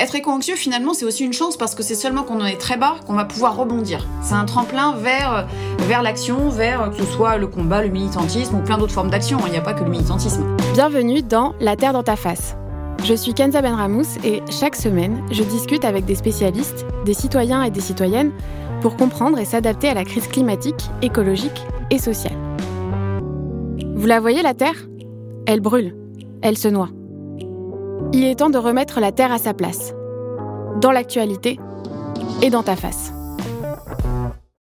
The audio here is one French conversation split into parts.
Être éco-anxieux, finalement, c'est aussi une chance parce que c'est seulement quand on est très bas qu'on va pouvoir rebondir. C'est un tremplin vers, vers l'action, vers que ce soit le combat, le militantisme ou plein d'autres formes d'action. Il n'y a pas que le militantisme. Bienvenue dans La Terre dans ta face. Je suis Kenza Benramous et chaque semaine, je discute avec des spécialistes, des citoyens et des citoyennes pour comprendre et s'adapter à la crise climatique, écologique et sociale. Vous la voyez, la Terre? Elle brûle, elle se noie. Il est temps de remettre la Terre à sa place, dans l'actualité et dans ta face.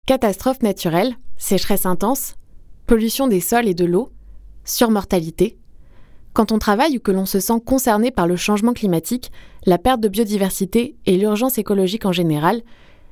Catastrophes naturelles, sécheresse intense, pollution des sols et de l'eau, surmortalité. Quand on travaille ou que l'on se sent concerné par le changement climatique, la perte de biodiversité et l'urgence écologique en général,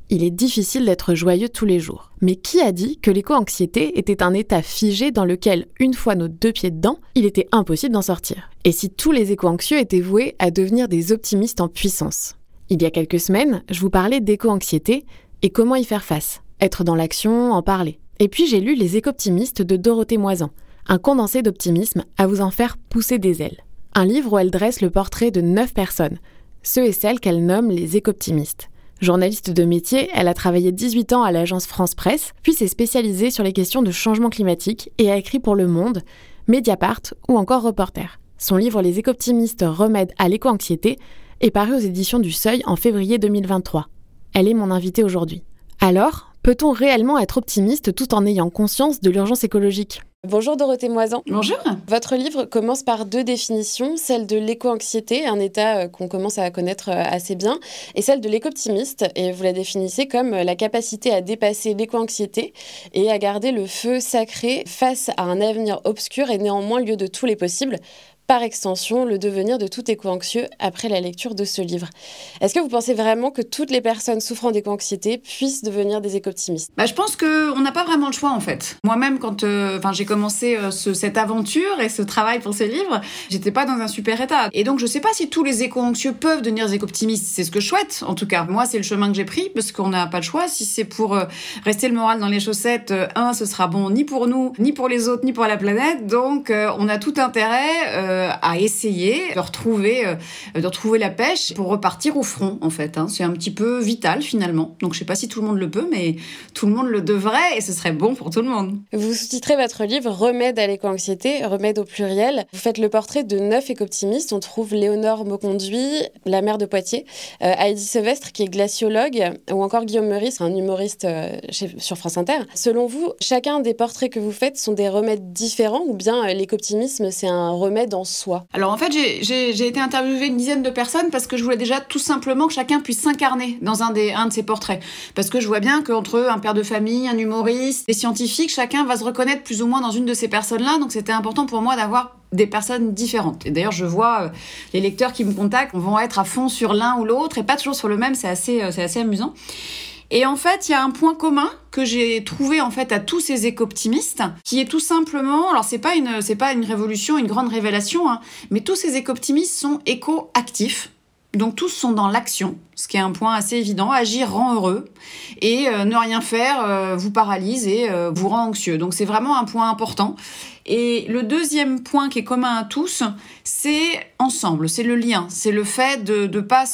il est difficile d'être joyeux tous les jours. Mais qui a dit que l'éco-anxiété était un état figé dans lequel, une fois nos deux pieds dedans, il était impossible d'en sortir? Et si tous les éco-anxieux étaient voués à devenir des optimistes en puissance? Il y a quelques semaines, je vous parlais d'éco-anxiété et comment y faire face. Être dans l'action, en parler. Et puis j'ai lu Les éco-optimistes de Dorothée Moisan, un condensé d'optimisme à vous en faire pousser des ailes. Un livre où elle dresse le portrait de neuf personnes, ceux et celles qu'elle nomme les éco-optimistes. Journaliste de métier, elle a travaillé 18 ans à l'agence France Presse, puis s'est spécialisée sur les questions de changement climatique et a écrit pour Le Monde, Mediapart ou encore Reporter. Son livre Les éco-optimistes remèdent à l'éco-anxiété est paru aux éditions du Seuil en février 2023. Elle est mon invitée aujourd'hui. Alors, peut-on réellement être optimiste tout en ayant conscience de l'urgence écologique? Bonjour Dorothée Moisan. Bonjour. Votre livre commence par deux définitions, celle de l'éco-anxiété, un état euh, qu'on commence à connaître euh, assez bien, et celle de l'éco-optimiste, et vous la définissez comme euh, la capacité à dépasser l'éco-anxiété et à garder le feu sacré face à un avenir obscur et néanmoins lieu de tous les possibles, par extension le devenir de tout éco-anxieux après la lecture de ce livre. Est-ce que vous pensez vraiment que toutes les personnes souffrant d'éco-anxiété puissent devenir des éco-optimistes? Bah, Je pense qu'on n'a pas vraiment le choix en fait. Moi-même, quand euh, j'ai commencé euh, cette aventure et ce travail pour ce livre, j'étais pas dans un super état. Et donc je sais pas si tous les éco-anxieux peuvent devenir des éco-optimistes. C'est ce que je souhaite en tout cas. Moi, c'est le chemin que j'ai pris parce qu'on n'a pas le choix. Si c'est pour euh, rester le moral dans les chaussettes, un, ce sera bon ni pour nous, ni pour les autres, ni pour la planète. Donc on a tout intérêt à essayer de retrouver, euh, de retrouver la pêche pour repartir au front, en fait. Hein. C'est un petit peu vital, finalement. Donc, je sais pas si tout le monde le peut, mais tout le monde le devrait et ce serait bon pour tout le monde. Vous sous-titrez votre livre Remède à l'éco-anxiété, remède au pluriel. Vous faites le portrait de neuf éco-optimistes. On trouve Léonore Mauconduit, la mère de Poitiers, euh, Heidi Sevestre, qui est glaciologue, ou encore Guillaume Meurice, un humoriste sur France Inter. Selon vous, chacun des portraits que vous faites sont des remèdes différents ou bien l'éco-optimisme, c'est un remède en Alors en fait, j'ai été interviewée une dizaine de personnes parce que je voulais déjà tout simplement que chacun puisse s'incarner dans un, des, un de ces portraits. Parce que je vois bien qu'entre un père de famille, un humoriste, des scientifiques, chacun va se reconnaître plus ou moins dans une de ces personnes-là. Donc c'était important pour moi d'avoir des personnes différentes. Et d'ailleurs, je vois euh, les lecteurs qui me contactent vont être à fond sur l'un ou l'autre et pas toujours sur le même. C'est assez, euh, c'est assez amusant. Et en fait, il y a un point commun que j'ai trouvé en fait à tous ces éco-optimistes, qui est tout simplement, alors c'est pas une, c'est pas une révolution, une grande révélation, hein, mais tous ces éco-optimistes sont éco-actifs. Donc tous sont dans l'action, ce qui est un point assez évident. Agir rend heureux et euh, ne rien faire euh, vous paralyse et euh, vous rend anxieux. Donc c'est vraiment un point important. Et le deuxième point qui est commun à tous, c'est ensemble, c'est le lien, c'est le fait de ne pas,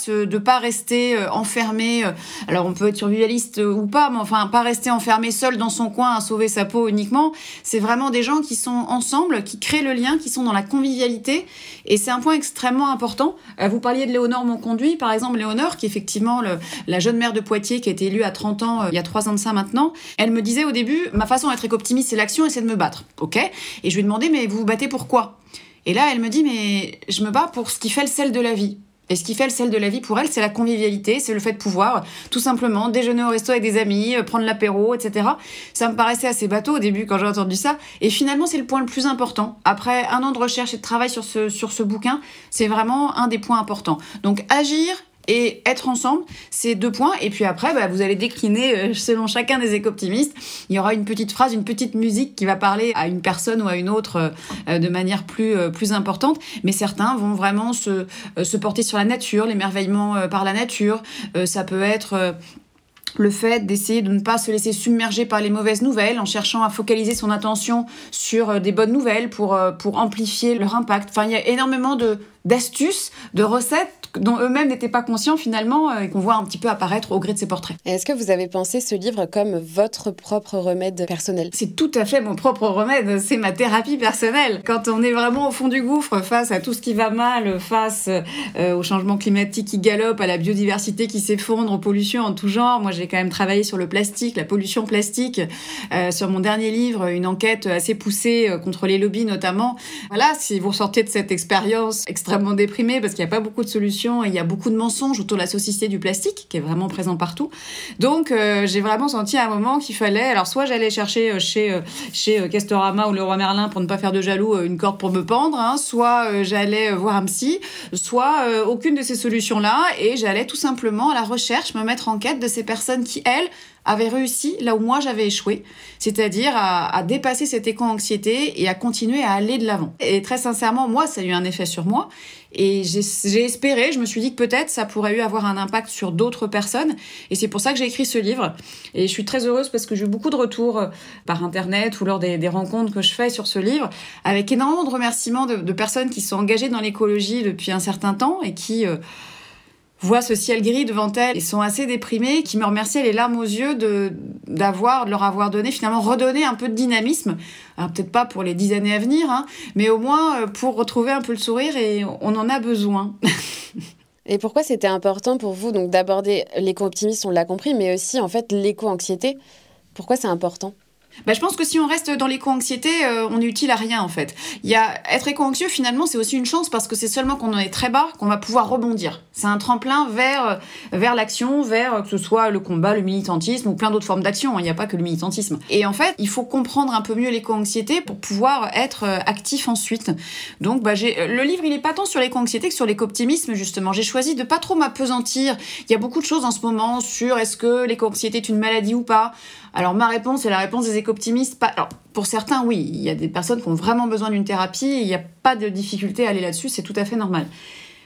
pas rester euh, enfermé. Euh, alors on peut être survivaliste euh, ou pas, mais enfin pas rester enfermé seul dans son coin à sauver sa peau uniquement. C'est vraiment des gens qui sont ensemble, qui créent le lien, qui sont dans la convivialité. Et c'est un point extrêmement important. Vous parliez de Léonore Monconduit, par exemple, Léonore, qui est effectivement la jeune mère de Poitiers qui a été élue à 30 ans, il y a 3 ans de ça maintenant. Elle me disait au début, ma façon d'être optimiste, c'est l'action et c'est de me battre. Ok et je lui ai demandé, mais vous vous battez pour quoi? Et là, elle me dit, mais je me bats pour ce qui fait le sel de la vie. Et ce qui fait le sel de la vie pour elle, c'est la convivialité, c'est le fait de pouvoir tout simplement déjeuner au resto avec des amis, euh, prendre l'apéro, etc. Ça me paraissait assez bateau au début quand j'ai entendu ça. Et finalement, c'est le point le plus important. Après un an de recherche et de travail sur ce, sur ce bouquin, c'est vraiment un des points importants. Donc agir et être ensemble, c'est deux points. Et puis après, bah, vous allez décliner euh, selon chacun des éco-optimistes. Il y aura une petite phrase, une petite musique qui va parler à une personne ou à une autre euh, euh, de manière plus, plus importante. Mais certains vont vraiment se, se porter sur la nature, l'émerveillement par la nature. ça peut être le fait d'essayer de ne pas se laisser submerger par les mauvaises nouvelles en cherchant à focaliser son attention sur des bonnes nouvelles pour, pour amplifier leur impact. Enfin, il y a énormément de, d'astuces, de recettes dont eux-mêmes n'étaient pas conscients finalement euh, et qu'on voit un petit peu apparaître au gré de ces portraits. Est-ce que vous avez pensé ce livre comme votre propre remède personnel? C'est tout à fait mon propre remède, c'est ma thérapie personnelle. Quand on est vraiment au fond du gouffre face à tout ce qui va mal, face euh, au changement climatique qui galope, à la biodiversité qui s'effondre, aux pollutions en tout genre, moi j'ai quand même travaillé sur le plastique, la pollution plastique, euh, sur mon dernier livre, une enquête assez poussée contre les lobbies notamment. Voilà, si vous sortez de cette expérience extrêmement déprimée parce qu'il n'y a pas beaucoup de solutions, et il y a beaucoup de mensonges autour de la saucicité du plastique qui est vraiment présent partout. Donc euh, j'ai vraiment senti à un moment qu'il fallait, alors soit j'allais chercher euh, chez, euh, chez Castorama ou le Roi Merlin pour ne pas faire de jaloux une corde pour me pendre, hein, soit j'allais voir un psy, soit aucune de ces solutions-là et j'allais tout simplement à la recherche, me mettre en quête de ces personnes qui, elles, avait réussi là où moi j'avais échoué, c'est-à-dire à, dépasser cette éco-anxiété et à continuer à aller de l'avant. Et très sincèrement, moi, ça a eu un effet sur moi. Et j'ai espéré, je me suis dit que peut-être ça pourrait avoir un impact sur d'autres personnes. Et c'est pour ça que j'ai écrit ce livre. Et je suis très heureuse parce que j'ai eu beaucoup de retours euh, par Internet ou lors des, rencontres que je fais sur ce livre, avec énormément de remerciements de, personnes qui sont engagées dans l'écologie depuis un certain temps et qui... Euh, voient ce ciel gris devant elles et sont assez déprimées, qui me remercient les larmes aux yeux de d'avoir, de leur avoir donné finalement redonné un peu de dynamisme. Peut-être pas pour les dix années à venir, hein, mais au moins euh, pour retrouver un peu le sourire et on en a besoin. et pourquoi c'était important pour vous donc d'aborder l'éco-optimisme, on l'a compris, mais aussi en fait l'éco-anxiété? Pourquoi c'est important? Bah, je pense que si on reste dans l'éco-anxiété, euh, on est utile à rien en fait. Il y a être éco-anxieux finalement, c'est aussi une chance parce que c'est seulement quand on est très bas qu'on va pouvoir rebondir. C'est un tremplin vers euh, vers l'action, vers euh, que ce soit le combat, le militantisme ou plein d'autres formes d'action. Il n'y a pas que le militantisme. Et en fait, il faut comprendre un peu mieux l'éco-anxiété pour pouvoir être actif ensuite. Donc, bah, j'ai le livre, il est pas tant sur l'éco-anxiété que sur l'éco-optimisme justement. J'ai choisi de pas trop m'apesantir. Il y a beaucoup de choses en ce moment sur est-ce que l'éco-anxiété est une maladie ou pas. Alors ma réponse est la réponse des éco-optimistes. Alors pour certains, oui, il y a des personnes qui ont vraiment besoin d'une thérapie, il n'y a pas de difficulté à aller là-dessus, c'est tout à fait normal.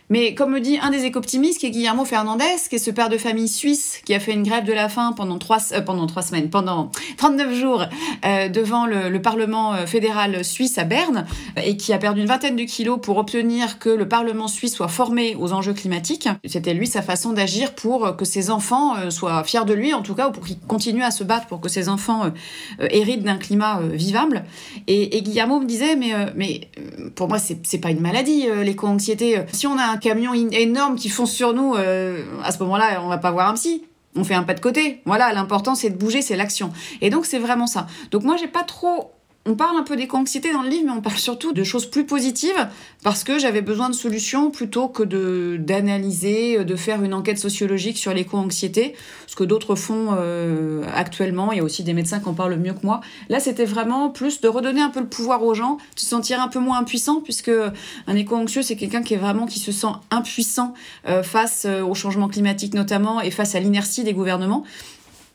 Mais comme me dit un des éco-optimistes, qui est Guillermo Fernandez, qui est ce père de famille suisse qui a fait une grève de la faim pendant trois, euh, pendant trois semaines, pendant 39 jours euh, devant le, Parlement euh, fédéral suisse à Berne, et qui a perdu une vingtaine de kilos pour obtenir que le Parlement suisse soit formé aux enjeux climatiques. C'était lui sa façon d'agir pour que ses enfants soient fiers de lui, en tout cas, ou pour qu'il continue à se battre pour que ses enfants héritent d'un climat vivable. Et, et, Guillermo me disait, mais, mais pour moi, c'est pas une maladie, l'éco-anxiété. Si on a camion énorme qui fonce sur nous, euh, à ce moment-là, on va pas voir un psy. On fait un pas de côté. Voilà, l'important c'est de bouger, c'est l'action. Et donc c'est vraiment ça. Donc moi j'ai pas trop on parle un peu d'éco-anxiété dans le livre, mais on parle surtout de choses plus positives parce que j'avais besoin de solutions plutôt que de d'analyser, de faire une enquête sociologique sur l'éco-anxiété, ce que d'autres font euh, actuellement. Il y a aussi des médecins qui en parlent mieux que moi. Là, c'était vraiment plus de redonner un peu le pouvoir aux gens, de se sentir un peu moins impuissant, puisque un éco-anxieux, c'est quelqu'un qui est vraiment qui se sent impuissant euh, face euh, au changement climatique notamment et face à l'inertie des gouvernements.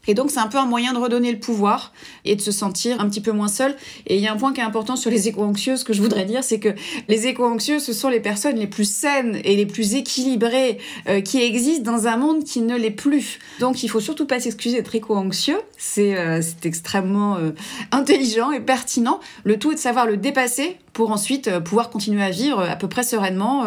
Et donc, c'est un peu un moyen de redonner le pouvoir et de se sentir un petit peu moins seul. Et il y a un point qui est important sur les éco-anxieux, ce que je voudrais dire, c'est que les éco-anxieux, ce sont les personnes les plus saines et les plus équilibrées euh, qui existent dans un monde qui ne l'est plus. Donc, il faut surtout pas s'excuser d'être éco-anxieux. C'est euh, extrêmement euh, intelligent et pertinent. Le tout est de savoir le dépasser pour ensuite pouvoir continuer à vivre à peu près sereinement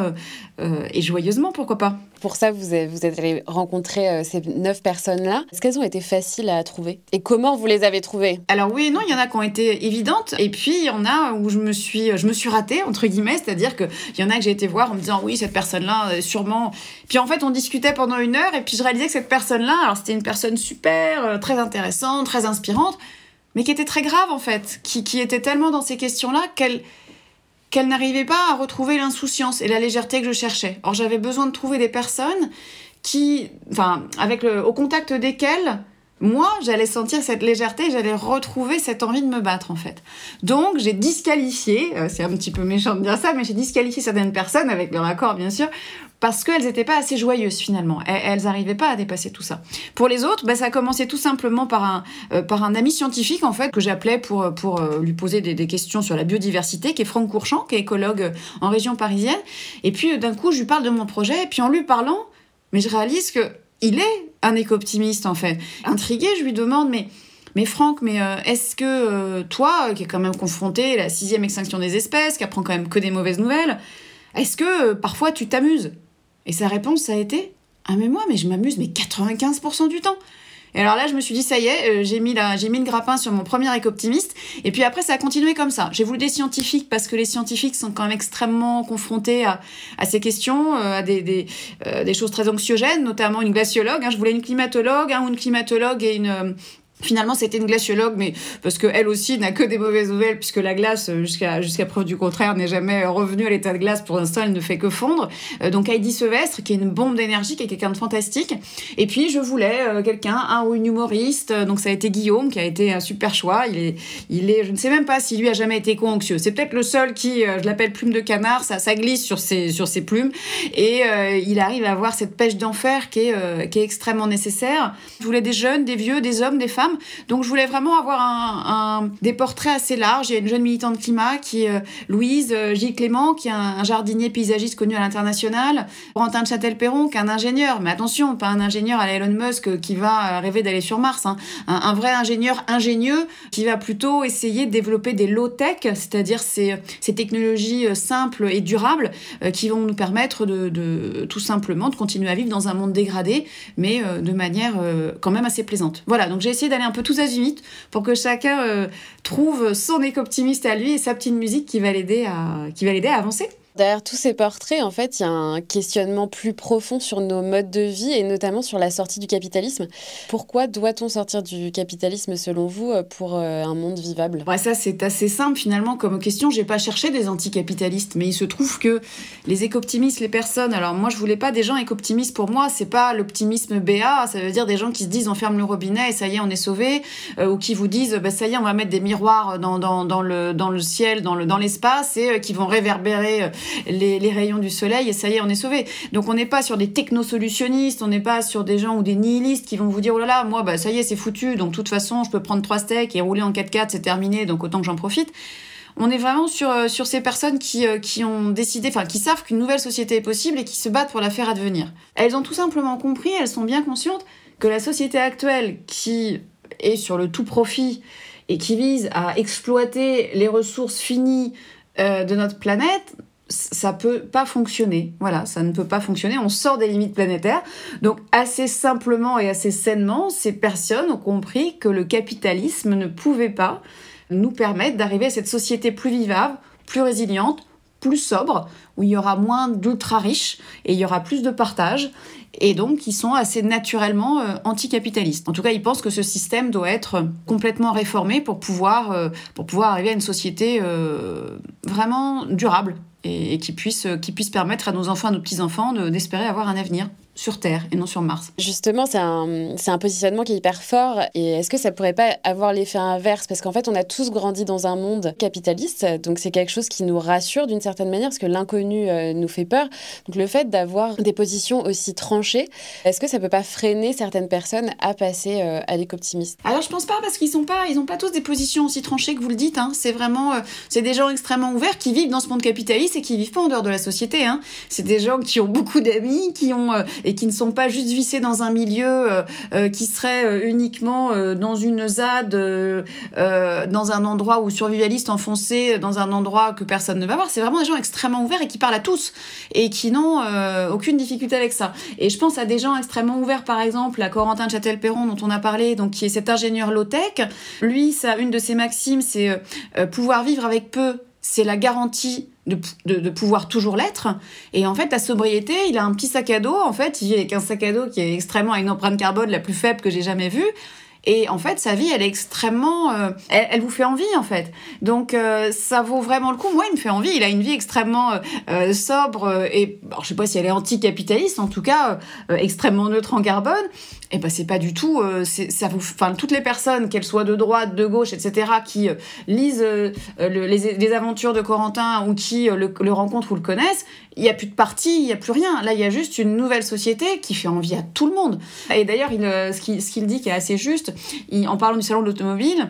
et joyeusement, pourquoi pas. Pour ça, vous êtes, vous êtes allé rencontrer euh, ces neuf personnes-là. Est-ce qu'elles ont été faciles à trouver? Et comment vous les avez trouvées? Alors oui et non, il y en a qui ont été évidentes. Et puis, il y en a où je me suis, je me suis ratée, entre guillemets. C'est-à-dire qu'il y en a que j'ai été voir en me disant, oui, cette personne-là, euh, sûrement. Puis en fait, on discutait pendant une heure et puis je réalisais que cette personne-là, alors c'était une personne super, euh, très intéressante, très inspirante, mais qui était très grave en fait, qui, qui était tellement dans ces questions-là qu'elle qu'elle n'arrivait pas à retrouver l'insouciance et la légèreté que je cherchais. Or, j'avais besoin de trouver des personnes qui, enfin, avec le, au contact desquelles moi, j'allais sentir cette légèreté, j'allais retrouver cette envie de me battre en fait. Donc, j'ai disqualifié, euh, c'est un petit peu méchant de dire ça, mais j'ai disqualifié certaines personnes, avec leur accord bien sûr, parce qu'elles n'étaient pas assez joyeuses finalement. Elles n'arrivaient pas à dépasser tout ça. Pour les autres, bah, ça a commencé tout simplement par un, euh, par un ami scientifique en fait que j'appelais pour, pour euh, lui poser des, des, questions sur la biodiversité, qui est Franck Courchamp, qui est écologue en région parisienne. Et puis d'un coup, je lui parle de mon projet, et puis en lui parlant, mais je réalise que il est un éco-optimiste en fait. Intrigué, je lui demande mais mais Franck, mais euh, est-ce que euh, toi, qui est quand même confronté à la sixième extinction des espèces, qui apprend quand même que des mauvaises nouvelles, est-ce que parfois tu t'amuses? Et sa réponse, ça a été Ah, mais moi, mais je m'amuse, mais 95% du temps. Et alors là, je me suis dit, ça y est, euh, j'ai mis, mis le grappin sur mon premier éco-optimiste. Et puis après, ça a continué comme ça. J'ai voulu des scientifiques parce que les scientifiques sont quand même extrêmement confrontés à, à ces questions, euh, à des, des, euh, des, choses très anxiogènes, notamment une glaciologue. Hein. Je voulais une climatologue hein, ou une climatologue et une Finalement, c'était une glaciologue, mais parce qu'elle aussi n'a que des mauvaises nouvelles, puisque la glace, euh, jusqu'à jusqu'à preuve du contraire, n'est jamais revenue à l'état de glace. Pour l'instant, elle ne fait que fondre. Euh, donc Heidi Sevestre, qui est une bombe d'énergie, qui est quelqu'un de fantastique. Et puis, je voulais euh, quelqu'un, un ou une humoriste. Donc ça a été Guillaume, qui a été un super choix. Il est, il est, je ne sais même pas si lui a jamais été co-anxieux. C'est peut-être le seul qui, je l'appelle plume de canard, ça, ça glisse sur ses, sur ses plumes. Et il arrive à avoir cette pêche d'enfer qui est, qui est extrêmement nécessaire. Je voulais des jeunes, des vieux, des hommes, des femmes donc je voulais vraiment avoir des portraits assez larges. Il y a une jeune militante climat qui est euh, Louise euh, Gilles Clément, qui est un, jardinier paysagiste connu à l'international. Corentin de Châtel-Perron, qui est un ingénieur, mais attention, pas un ingénieur à Elon Musk euh, qui va rêver d'aller sur Mars. Hein. Un, vrai ingénieur ingénieux qui va plutôt essayer de développer des low-tech, c'est-à-dire ces, technologies simples et durables qui vont nous permettre de, tout simplement de continuer à vivre dans un monde dégradé, mais de manière quand même assez plaisante. Voilà, donc j'ai essayé un peu tous azimuts pour que chacun euh, trouve son éco-optimiste à lui et sa petite musique qui va l'aider à, qui va l'aider à avancer. Derrière tous ces portraits, en fait, il y a un questionnement plus profond sur nos modes de vie et notamment sur la sortie du capitalisme. Pourquoi doit-on sortir du capitalisme selon vous euh, pour euh, un monde vivable? Ouais, Ça, c'est assez simple finalement comme question. J'ai pas cherché des anticapitalistes, mais il se trouve que les éco-optimistes, les personnes. Alors moi, je voulais pas des gens éco-optimistes. Pour moi, c'est pas l'optimisme BA. Ça veut dire des gens qui se disent on ferme le robinet et ça y est, on est sauvé, euh, ou qui vous disent bah, ça y est, on va mettre des miroirs dans, le dans le ciel, dans le dans l'espace et qui vont réverbérer les, rayons du soleil et ça y est, on est sauvé. Donc on n'est pas sur des technosolutionnistes, on n'est pas sur des gens ou des nihilistes qui vont vous dire oh là là, moi bah ça y est, c'est foutu, donc de toute façon, je peux prendre trois steaks et rouler en 4x4, c'est terminé, donc autant que j'en profite. On est vraiment sur, euh, sur ces personnes qui, euh, qui ont décidé, enfin qui savent qu'une nouvelle société est possible et qui se battent pour la faire advenir. Elles ont tout simplement compris, elles sont bien conscientes que la société actuelle qui est sur le tout profit et qui vise à exploiter les ressources finies euh, de notre planète ça peut pas fonctionner. Voilà, ça ne peut pas fonctionner. On sort des limites planétaires. Donc, assez simplement et assez sainement, ces personnes ont compris que le capitalisme ne pouvait pas nous permettre d'arriver à cette société plus vivable, plus résiliente, plus sobre, où il y aura moins d'ultra riches et il y aura plus de partage. Et donc, ils sont assez naturellement euh, anticapitalistes. En tout cas, ils pensent que ce système doit être complètement réformé pour pouvoir, euh, pour pouvoir arriver à une société euh, vraiment durable et, qui, puisse, qui puisse permettre à nos enfants, à nos petits-enfants d'espérer avoir un avenir sur Terre et non sur Mars. Justement, c'est un, un, positionnement qui est hyper fort. Et est-ce que ça pourrait pas avoir l'effet inverse? Parce qu'en fait, on a tous grandi dans un monde capitaliste. Donc, c'est quelque chose qui nous rassure d'une certaine manière, parce que l'inconnu euh, nous fait peur. Donc, le fait d'avoir des positions aussi tranchées, est-ce que ça peut pas freiner certaines personnes à passer euh, à l'éco-optimiste Alors, je pense pas, parce qu'ils sont pas, ils ont pas tous des positions aussi tranchées que vous le dites. Hein. C'est vraiment, euh, c'est des gens extrêmement ouverts qui vivent dans ce monde capitaliste et qui vivent pas en dehors de la société. Hein. C'est des gens qui ont beaucoup d'amis, qui ont et qui ne sont pas juste vissés dans un milieu euh, euh, qui serait euh, uniquement dans une ZAD, dans un endroit où survivaliste enfoncé, dans un endroit que personne ne va voir. C'est vraiment des gens extrêmement ouverts et qui parlent à tous et qui n'ont aucune difficulté avec ça. Et je pense à des gens extrêmement ouverts, par exemple, à Corentin de Châtel-Perron dont on a parlé, donc qui est cet ingénieur low-tech. Lui, ça, une de ses maximes, c'est pouvoir vivre avec peu c'est la garantie de, de, pouvoir toujours l'être. Et en fait, la sobriété, il a un petit sac à dos. En fait, il vit avec un sac à dos qui est extrêmement à une empreinte carbone la plus faible que j'ai jamais vue. Et en fait, sa vie, elle est extrêmement. Euh, elle, vous fait envie, en fait. Donc, euh, ça vaut vraiment le coup. Moi, il me fait envie. Il a une vie extrêmement euh, sobre et. Alors, je sais pas si elle est anticapitaliste, en tout cas, extrêmement neutre en carbone. Et ben, c'est pas du tout. ça vous, toutes les personnes, qu'elles soient de droite, de gauche, etc., qui lisent les, aventures de Corentin ou qui le, le rencontrent ou le connaissent, il n'y a plus de parti, il n'y a plus rien. Là, il y a juste une nouvelle société qui fait envie à tout le monde. Et d'ailleurs, ce qu'il dit qui est assez juste, en parlant du salon de l'automobile,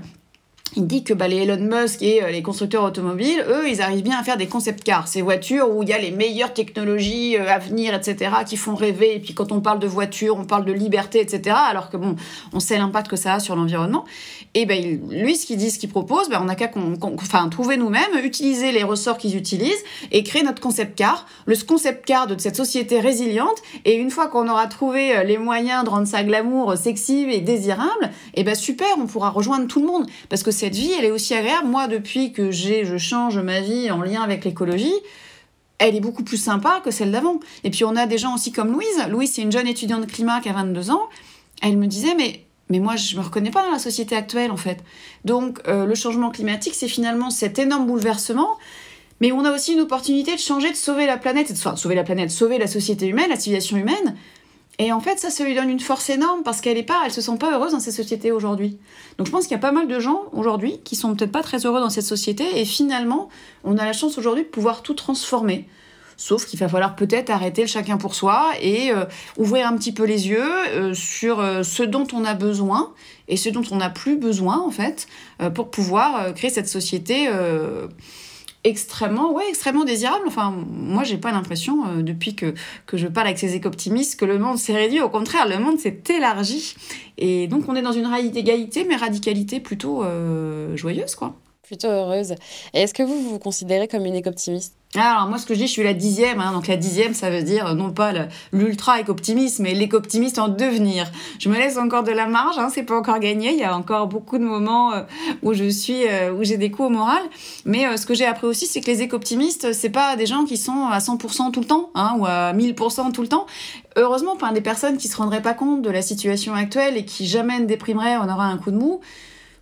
il dit que bah, les Elon Musk et euh, les constructeurs automobiles, eux, ils arrivent bien à faire des concept cars, ces voitures où il y a les meilleures technologies euh, à venir, etc., qui font rêver. Et puis quand on parle de voitures, on parle de liberté, etc., alors que bon, on sait l'impact que ça a sur l'environnement. Et ben lui, ce qu'il dit, ce qu'il propose, ben, on n'a qu'à trouver nous-mêmes, utiliser les ressorts qu'ils utilisent et créer notre concept car, le concept car de cette société résiliente. Et une fois qu'on aura trouvé euh, les moyens de rendre ça glamour, sexy et désirable, et ben super, on pourra rejoindre tout le monde. Parce que cette vie, elle est aussi agréable. Moi, depuis que j'ai, je change ma vie en lien avec l'écologie, elle est beaucoup plus sympa que celle d'avant. Et puis on a des gens aussi comme Louise. Louise, c'est une jeune étudiante de climat qui a 22 ans. Elle me disait, mais, mais moi, je me reconnais pas dans la société actuelle, en fait. Donc, euh, le changement climatique, c'est finalement cet énorme bouleversement. Mais on a aussi une opportunité de changer, de sauver la planète, enfin, sauver la planète, sauver la société humaine, la civilisation humaine, et en fait, ça, ça lui donne une force énorme parce qu'elle est pas, elle se sent pas heureuse dans cette société aujourd'hui. Donc je pense qu'il y a pas mal de gens aujourd'hui qui sont peut-être pas très heureux dans cette société et finalement, on a la chance aujourd'hui de pouvoir tout transformer. Sauf qu'il va falloir peut-être arrêter le chacun pour soi et euh, ouvrir un petit peu les yeux euh, sur euh, ce dont on a besoin et ce dont on n'a plus besoin en fait pour pouvoir créer cette société extrêmement, ouais, extrêmement désirable. Enfin, moi, j'ai pas l'impression, euh, depuis que, que je parle avec ces éco-optimistes, que le monde s'est réduit. Au contraire, le monde s'est élargi. Et donc, on est dans une égalité, mais radicalité plutôt euh, joyeuse, quoi. Plutôt heureuse. Est-ce que vous, vous vous considérez comme une éco-optimiste? Alors moi ce que je dis, je suis la dixième, hein, donc la dixième ça veut dire non pas l'ultra éco-optimiste, mais l'éco-optimiste en devenir. Je me laisse encore de la marge, hein, c'est pas encore gagné, il y a encore beaucoup de moments euh, où je suis, euh, où j'ai des coups au moral. Mais euh, ce que j'ai appris aussi, c'est que les éco-optimistes, c'est pas des gens qui sont à 100% tout le temps, hein, ou à 1000% tout le temps. Heureusement, enfin des personnes qui se rendraient pas compte de la situation actuelle et qui jamais ne déprimeraient, on aura un coup de mou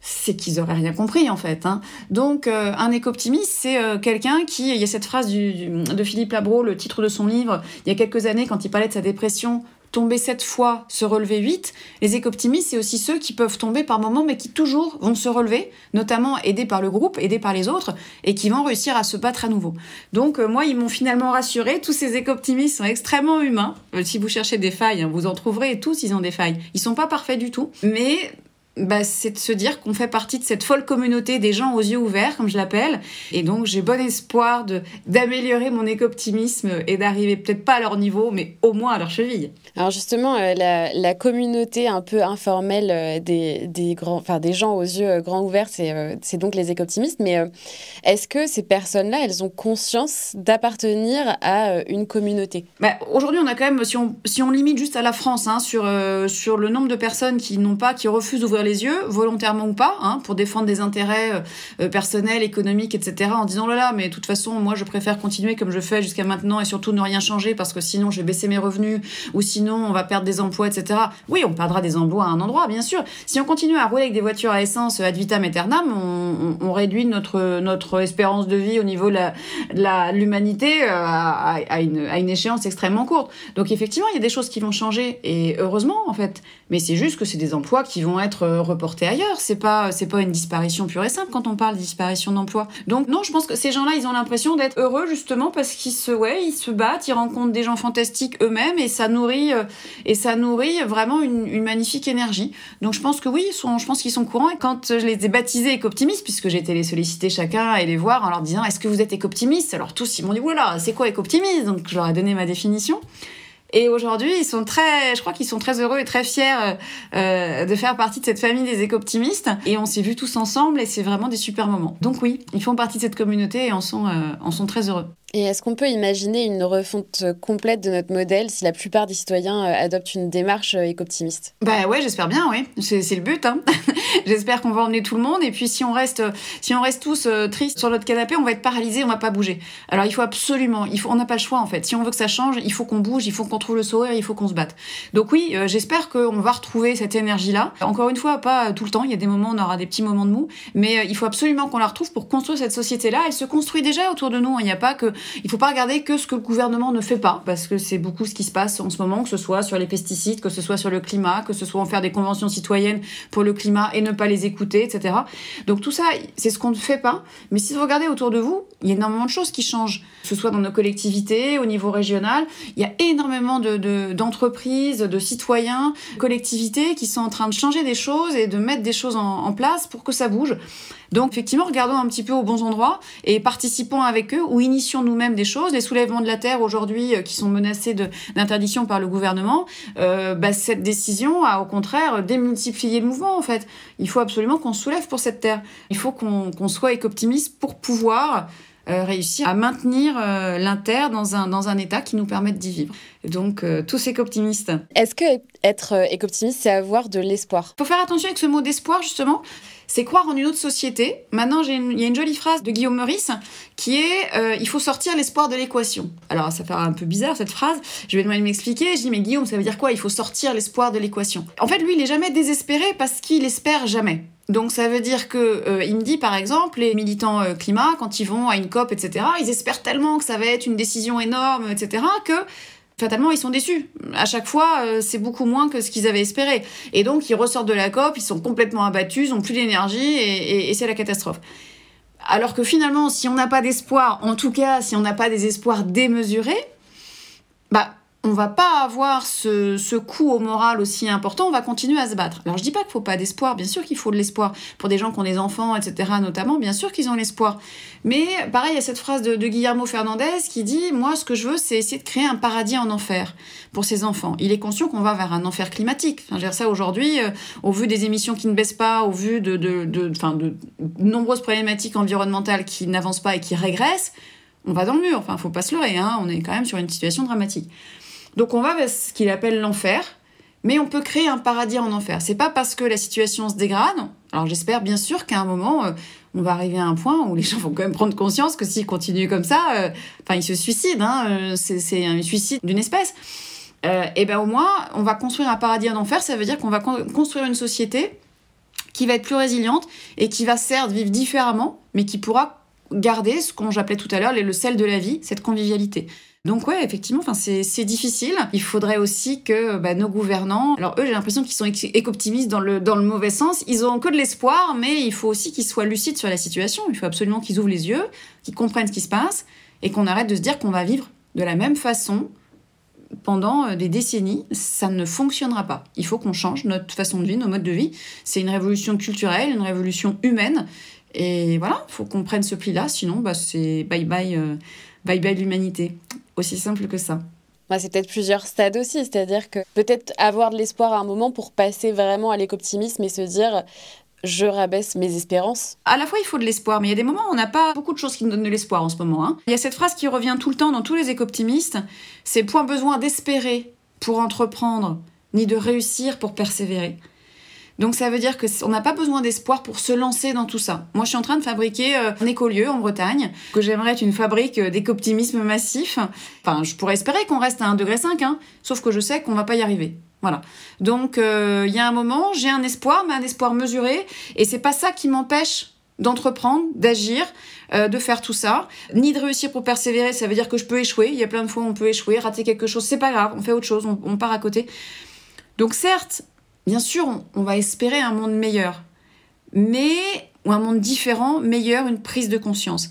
c'est qu'ils auraient rien compris en fait. Hein. Donc euh, un éco-optimiste, c'est euh, quelqu'un qui, il y a cette phrase de Philippe Labro, le titre de son livre, il y a quelques années quand il parlait de sa dépression, tomber sept fois, se relever huit. Les éco-optimistes, c'est aussi ceux qui peuvent tomber par moments, mais qui toujours vont se relever, notamment aidés par le groupe, aidés par les autres, et qui vont réussir à se battre à nouveau. Donc euh, moi, ils m'ont finalement rassuré. Tous ces éco-optimistes sont extrêmement humains. si vous cherchez des failles, hein, vous en trouverez. Tous, ils ont des failles. Ils sont pas parfaits du tout, mais bah, c'est de se dire qu'on fait partie de cette folle communauté des gens aux yeux ouverts, comme je l'appelle. Et donc, j'ai bon espoir de, d'améliorer mon éco-optimisme et d'arriver peut-être pas à leur niveau, mais au moins à leur cheville. Alors, justement, euh, la, la, communauté un peu informelle euh, des, des, grands, des gens aux yeux euh, grands ouverts, c'est, c'est donc les éco-optimistes. Mais est-ce que ces personnes-là, elles ont conscience d'appartenir à une communauté? Bah, Aujourd'hui, on a quand même, si on, si on limite juste à la France, hein, sur, sur le nombre de personnes qui n'ont pas, qui refusent d'ouvrir les yeux, volontairement ou pas, hein, pour défendre des intérêts euh, euh, personnels, économiques, etc., en disant là là, mais de toute façon, moi je préfère continuer comme je fais jusqu'à maintenant et surtout ne rien changer parce que sinon je vais baisser mes revenus ou sinon on va perdre des emplois, etc. Oui, on perdra des emplois à un endroit, bien sûr. Si on continue à rouler avec des voitures à essence ad vitam aeternam, on, réduit notre, notre espérance de vie au niveau de l'humanité euh, à, une, à une échéance extrêmement courte. Donc effectivement, il y a des choses qui vont changer et heureusement en fait. Mais c'est juste que c'est des emplois qui vont être reporter ailleurs. C'est pas, c'est pas une disparition pure et simple quand on parle de disparition d'emploi. Donc non, je pense que ces gens-là, ils ont l'impression d'être heureux justement parce qu'ils se, ouais, ils se battent, ils rencontrent des gens fantastiques eux-mêmes et ça nourrit, euh, et ça nourrit vraiment une, magnifique énergie. Donc je pense que oui, ils je pense qu'ils sont courants. Et quand je les ai baptisés éco-optimistes, puisque été les solliciter chacun et les voir en leur disant est-ce que vous êtes éco-optimiste Alors tous ils m'ont dit voilà, c'est quoi éco-optimiste Donc je leur ai donné ma définition. Et aujourd'hui, ils sont très, je crois qu'ils sont très heureux et très fiers euh, euh, de faire partie de cette famille des éco-optimistes. Et on s'est vus tous ensemble et c'est vraiment des super moments. Donc oui, ils font partie de cette communauté et en sont, euh, en sont très heureux. Et est-ce qu'on peut imaginer une refonte complète de notre modèle si la plupart des citoyens euh, adoptent une démarche euh, éco-optimiste? Bah ouais, j'espère bien, oui. C'est le but. Hein. j'espère qu'on va emmener tout le monde. Et puis si on reste, si on reste tous euh, tristes sur notre canapé, on va être paralysés, on va pas bouger. Alors il faut absolument, il faut, on n'a pas le choix en fait. Si on veut que ça change, il faut qu'on bouge, il faut qu'on trouve le sourire, il faut qu'on se batte. Donc oui, j'espère qu'on va retrouver cette énergie-là. Encore une fois, pas tout le temps. Il y a des moments, où on aura des petits moments de mou, mais il faut absolument qu'on la retrouve pour construire cette société-là. Elle se construit déjà autour de nous. Il n'y a pas que il faut pas regarder que ce que le gouvernement ne fait pas, parce que c'est beaucoup ce qui se passe en ce moment, que ce soit sur les pesticides, que ce soit sur le climat, que ce soit en faire des conventions citoyennes pour le climat et ne pas les écouter, etc. Donc tout ça, c'est ce qu'on ne fait pas. Mais si vous regardez autour de vous, il y a énormément de choses qui changent, que ce soit dans nos collectivités, au niveau régional. Il y a énormément d'entreprises, de, de, citoyens, collectivités qui sont en train de changer des choses et de mettre des choses en, en place pour que ça bouge. Donc effectivement, regardons un petit peu aux bons endroits et participons avec eux ou initions nous-mêmes des choses. Les soulèvements de la terre aujourd'hui euh, qui sont menacés d'interdiction par le gouvernement, euh, bah, cette décision a au contraire démultiplié le mouvement en fait. Il faut absolument qu'on soulève pour cette terre. Il faut qu'on soit éco-optimiste pour pouvoir euh, réussir à maintenir euh, l'inter dans un, dans un état qui nous permette d'y vivre. Donc, euh, tous éco-optimistes. Est-ce que être éco-optimiste, c'est avoir de l'espoir? Il faut faire attention avec ce mot d'espoir, justement. C'est croire en une autre société. Maintenant, il y a une jolie phrase de Guillaume Meurice qui est il faut sortir l'espoir de l'équation. Alors, ça fait un peu bizarre cette phrase. Je vais demander de m'expliquer. Je dis mais Guillaume, ça veut dire quoi? Il faut sortir l'espoir de l'équation. En fait, lui, il est jamais désespéré parce qu'il espère jamais. Donc ça veut dire que euh, il me dit par exemple les militants euh, climat quand ils vont à une COP etc ils espèrent tellement que ça va être une décision énorme etc que fatalement ils sont déçus. À chaque fois euh, c'est beaucoup moins que ce qu'ils avaient espéré et donc ils ressortent de la COP ils sont complètement abattus ils ont plus d'énergie et, et c'est la catastrophe. Alors que finalement si on n'a pas d'espoir en tout cas si on n'a pas des espoirs démesurés on va pas avoir ce, coup au moral aussi important, on va continuer à se battre. Alors je dis pas qu'il faut pas d'espoir, bien sûr qu'il faut de l'espoir. Pour des gens qui ont des enfants, etc. notamment, bien sûr qu'ils ont l'espoir. Mais pareil, il y a cette phrase de, Guillermo Fernandez qui dit, moi ce que je veux c'est essayer de créer un paradis en enfer pour ces enfants. Il est conscient qu'on va vers un enfer climatique. Enfin, je ça aujourd'hui, euh, au vu des émissions qui ne baissent pas, au vu de, de, de, de nombreuses problématiques environnementales qui n'avancent pas et qui régressent, on va dans le mur. Enfin, faut pas se leurrer, hein, on est quand même sur une situation dramatique. Donc on va vers ce qu'il appelle l'enfer, mais on peut créer un paradis en enfer. C'est pas parce que la situation se dégrade. Alors j'espère bien sûr qu'à un moment, euh, on va arriver à un point où les gens vont quand même prendre conscience que s'ils continuent comme ça, euh, enfin ils se suicident. Hein, euh, c'est un suicide d'une espèce. et ben au moins, on va construire un paradis en enfer. Ça veut dire qu'on va construire une société qui va être plus résiliente et qui va certes vivre différemment, mais qui pourra garder ce qu'on j'appelais tout à l'heure le sel de la vie, cette convivialité. Donc ouais, effectivement, enfin c'est difficile. Il faudrait aussi que bah, nos gouvernants, alors eux j'ai l'impression qu'ils sont éco-optimistes dans le dans le mauvais sens. Ils ont que de l'espoir, mais il faut aussi qu'ils soient lucides sur la situation. Il faut absolument qu'ils ouvrent les yeux, qu'ils comprennent ce qui se passe et qu'on arrête de se dire qu'on va vivre de la même façon pendant euh, des décennies, ça ne fonctionnera pas. Il faut qu'on change notre façon de vie, nos modes de vie. C'est une révolution culturelle, une révolution humaine. Et voilà, il faut qu'on prenne ce pli-là, sinon bah, c'est bye bye, euh, bye bye l'humanité. Aussi simple que ça. Bah, c'est peut-être plusieurs stades aussi, c'est-à-dire que peut-être avoir de l'espoir à un moment pour passer vraiment à l'éco-optimisme et se dire je rabaisse mes espérances. À la fois, il faut de l'espoir, mais il y a des moments où on n'a pas beaucoup de choses qui nous donnent de l'espoir en ce moment. Hein. Il y a cette phrase qui revient tout le temps dans tous les éco-optimistes, c'est point besoin d'espérer pour entreprendre, ni de réussir pour persévérer. Donc ça veut dire que on n'a pas besoin d'espoir pour se lancer dans tout ça. Moi, je suis en train de fabriquer euh, un écolieu en Bretagne, que j'aimerais être une fabrique euh, d'éco-optimisme massif. Enfin, je pourrais espérer qu'on reste à 1,5 degré, hein, sauf que je sais qu'on va pas y arriver. Voilà. Donc euh, il y a un moment, j'ai un espoir, mais un espoir mesuré, et c'est pas ça qui m'empêche d'entreprendre, d'agir, de faire tout ça, ni de réussir pour persévérer, ça veut dire que je peux échouer, il y a plein de fois où on peut échouer, rater quelque chose, c'est pas grave, on fait autre chose, on part à côté. Donc certes, Bien sûr, on, va espérer un monde meilleur, mais ou un monde différent, meilleur, une prise de conscience.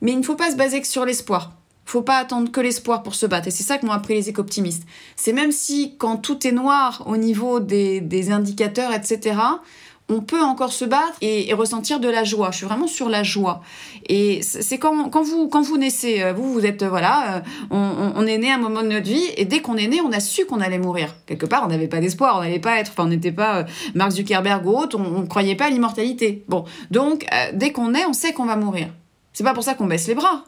Mais il ne faut pas se baser que sur l'espoir. Il faut pas attendre que l'espoir pour se battre. Et c'est ça que m'ont appris les éco-optimistes. C'est même si, quand tout est noir au niveau des, des indicateurs, etc., on peut encore se battre et, ressentir de la joie. Je suis vraiment sur la joie. Et c'est quand, quand, vous, quand vous naissez, euh, vous, vous êtes, euh, voilà, euh, on, est né à un moment de notre vie, et dès qu'on est né, on a su qu'on allait mourir. Quelque part, on n'avait pas d'espoir, on n'allait pas être, enfin, on n'était pas Mark Zuckerberg ou autre, on ne croyait pas à l'immortalité. Bon, donc, dès qu'on est, on sait qu'on va mourir. C'est pas pour ça qu'on baisse les bras.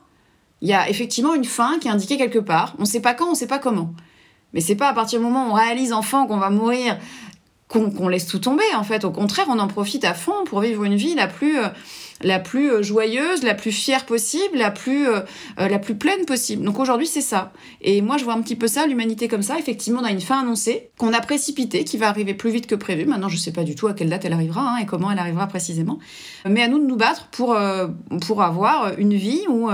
Il y a effectivement une fin qui est indiquée quelque part. On ne sait pas quand, on ne sait pas comment. Mais c'est pas à partir du moment où on réalise enfin qu'on va mourir qu'on laisse tout tomber en fait. Au contraire, on en profite à fond pour vivre une vie la plus, euh, la plus euh, joyeuse, la plus fière possible, la plus, euh, euh, la plus pleine possible. Donc aujourd'hui, c'est ça. Et moi, je vois un petit peu ça, l'humanité comme ça. Effectivement, on a une fin annoncée, qu'on a précipitée, qui va arriver plus vite que prévu. Maintenant, je ne sais pas du tout à quelle date elle arrivera hein, et comment elle arrivera précisément. Mais à nous de nous battre pour, pour avoir une vie ou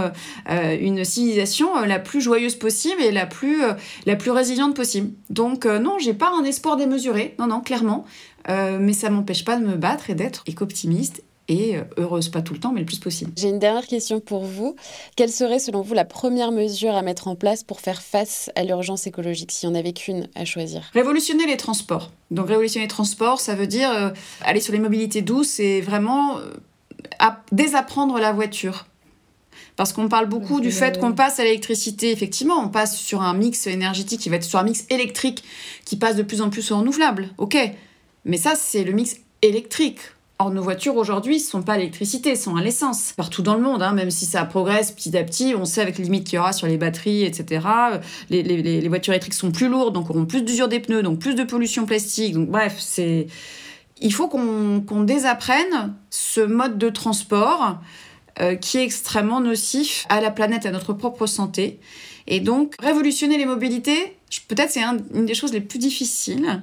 une civilisation la plus joyeuse possible et la plus, la plus résiliente possible. Donc non, j'ai pas un espoir démesuré. Non, non, clairement. mais ça m'empêche pas de me battre et d'être éco-optimiste et euh, heureuse, pas tout le temps, mais le plus possible. J'ai une dernière question pour vous. Quelle serait, selon vous, la première mesure à mettre en place pour faire face à l'urgence écologique, s'il n'y en avait qu'une à choisir? Révolutionner les transports. Donc révolutionner les transports, ça veut dire euh, aller sur les mobilités douces et vraiment euh, désapprendre la voiture. Parce qu'on parle beaucoup du fait qu'on passe à l'électricité. Effectivement, on passe sur un mix énergétique qui va être sur un mix électrique qui passe de plus en plus au renouvelable. Ok. Mais ça, c'est le mix électrique. Or, nos voitures aujourd'hui ne sont pas à l'électricité, sont à l'essence. Partout dans le monde, hein, même si ça progresse petit à petit, on sait avec les limites qu'il y aura sur les batteries, etc. Les, les, voitures électriques sont plus lourdes, donc auront plus d'usure des pneus, donc plus de pollution plastique. Donc bref, c'est... Il faut qu'on désapprenne ce mode de transport euh, qui est extrêmement nocif à la planète, à notre propre santé. Et donc, révolutionner les mobilités, peut-être c'est une des choses les plus difficiles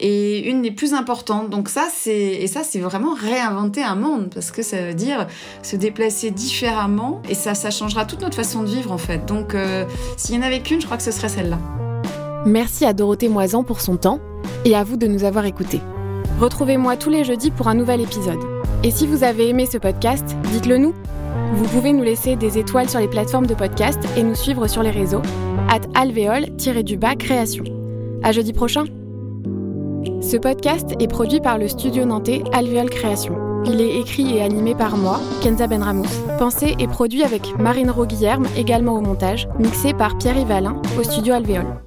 et une des plus importantes. Donc ça, c'est et ça, c'est vraiment réinventer un monde parce que ça veut dire se déplacer différemment et ça, ça changera toute notre façon de vivre en fait. Donc euh, s'il y en avait qu'une, je crois que ce serait celle-là. Merci à Dorothée Moisan pour son temps et à vous de nous avoir écoutés. Retrouvez-moi tous les jeudis pour un nouvel épisode. Et si vous avez aimé ce podcast, dites-le nous. Vous pouvez nous laisser des étoiles sur les plateformes de podcast et nous suivre sur les réseaux at alvéole-du-bas création. À jeudi prochain! Ce podcast est produit par le studio nantais Alvéole Création. Il est écrit et animé par moi, Kenza Benramous. Pensé et produit avec Marine Roguillerme, également au montage, mixé par Pierre Yvalin au studio Alvéole.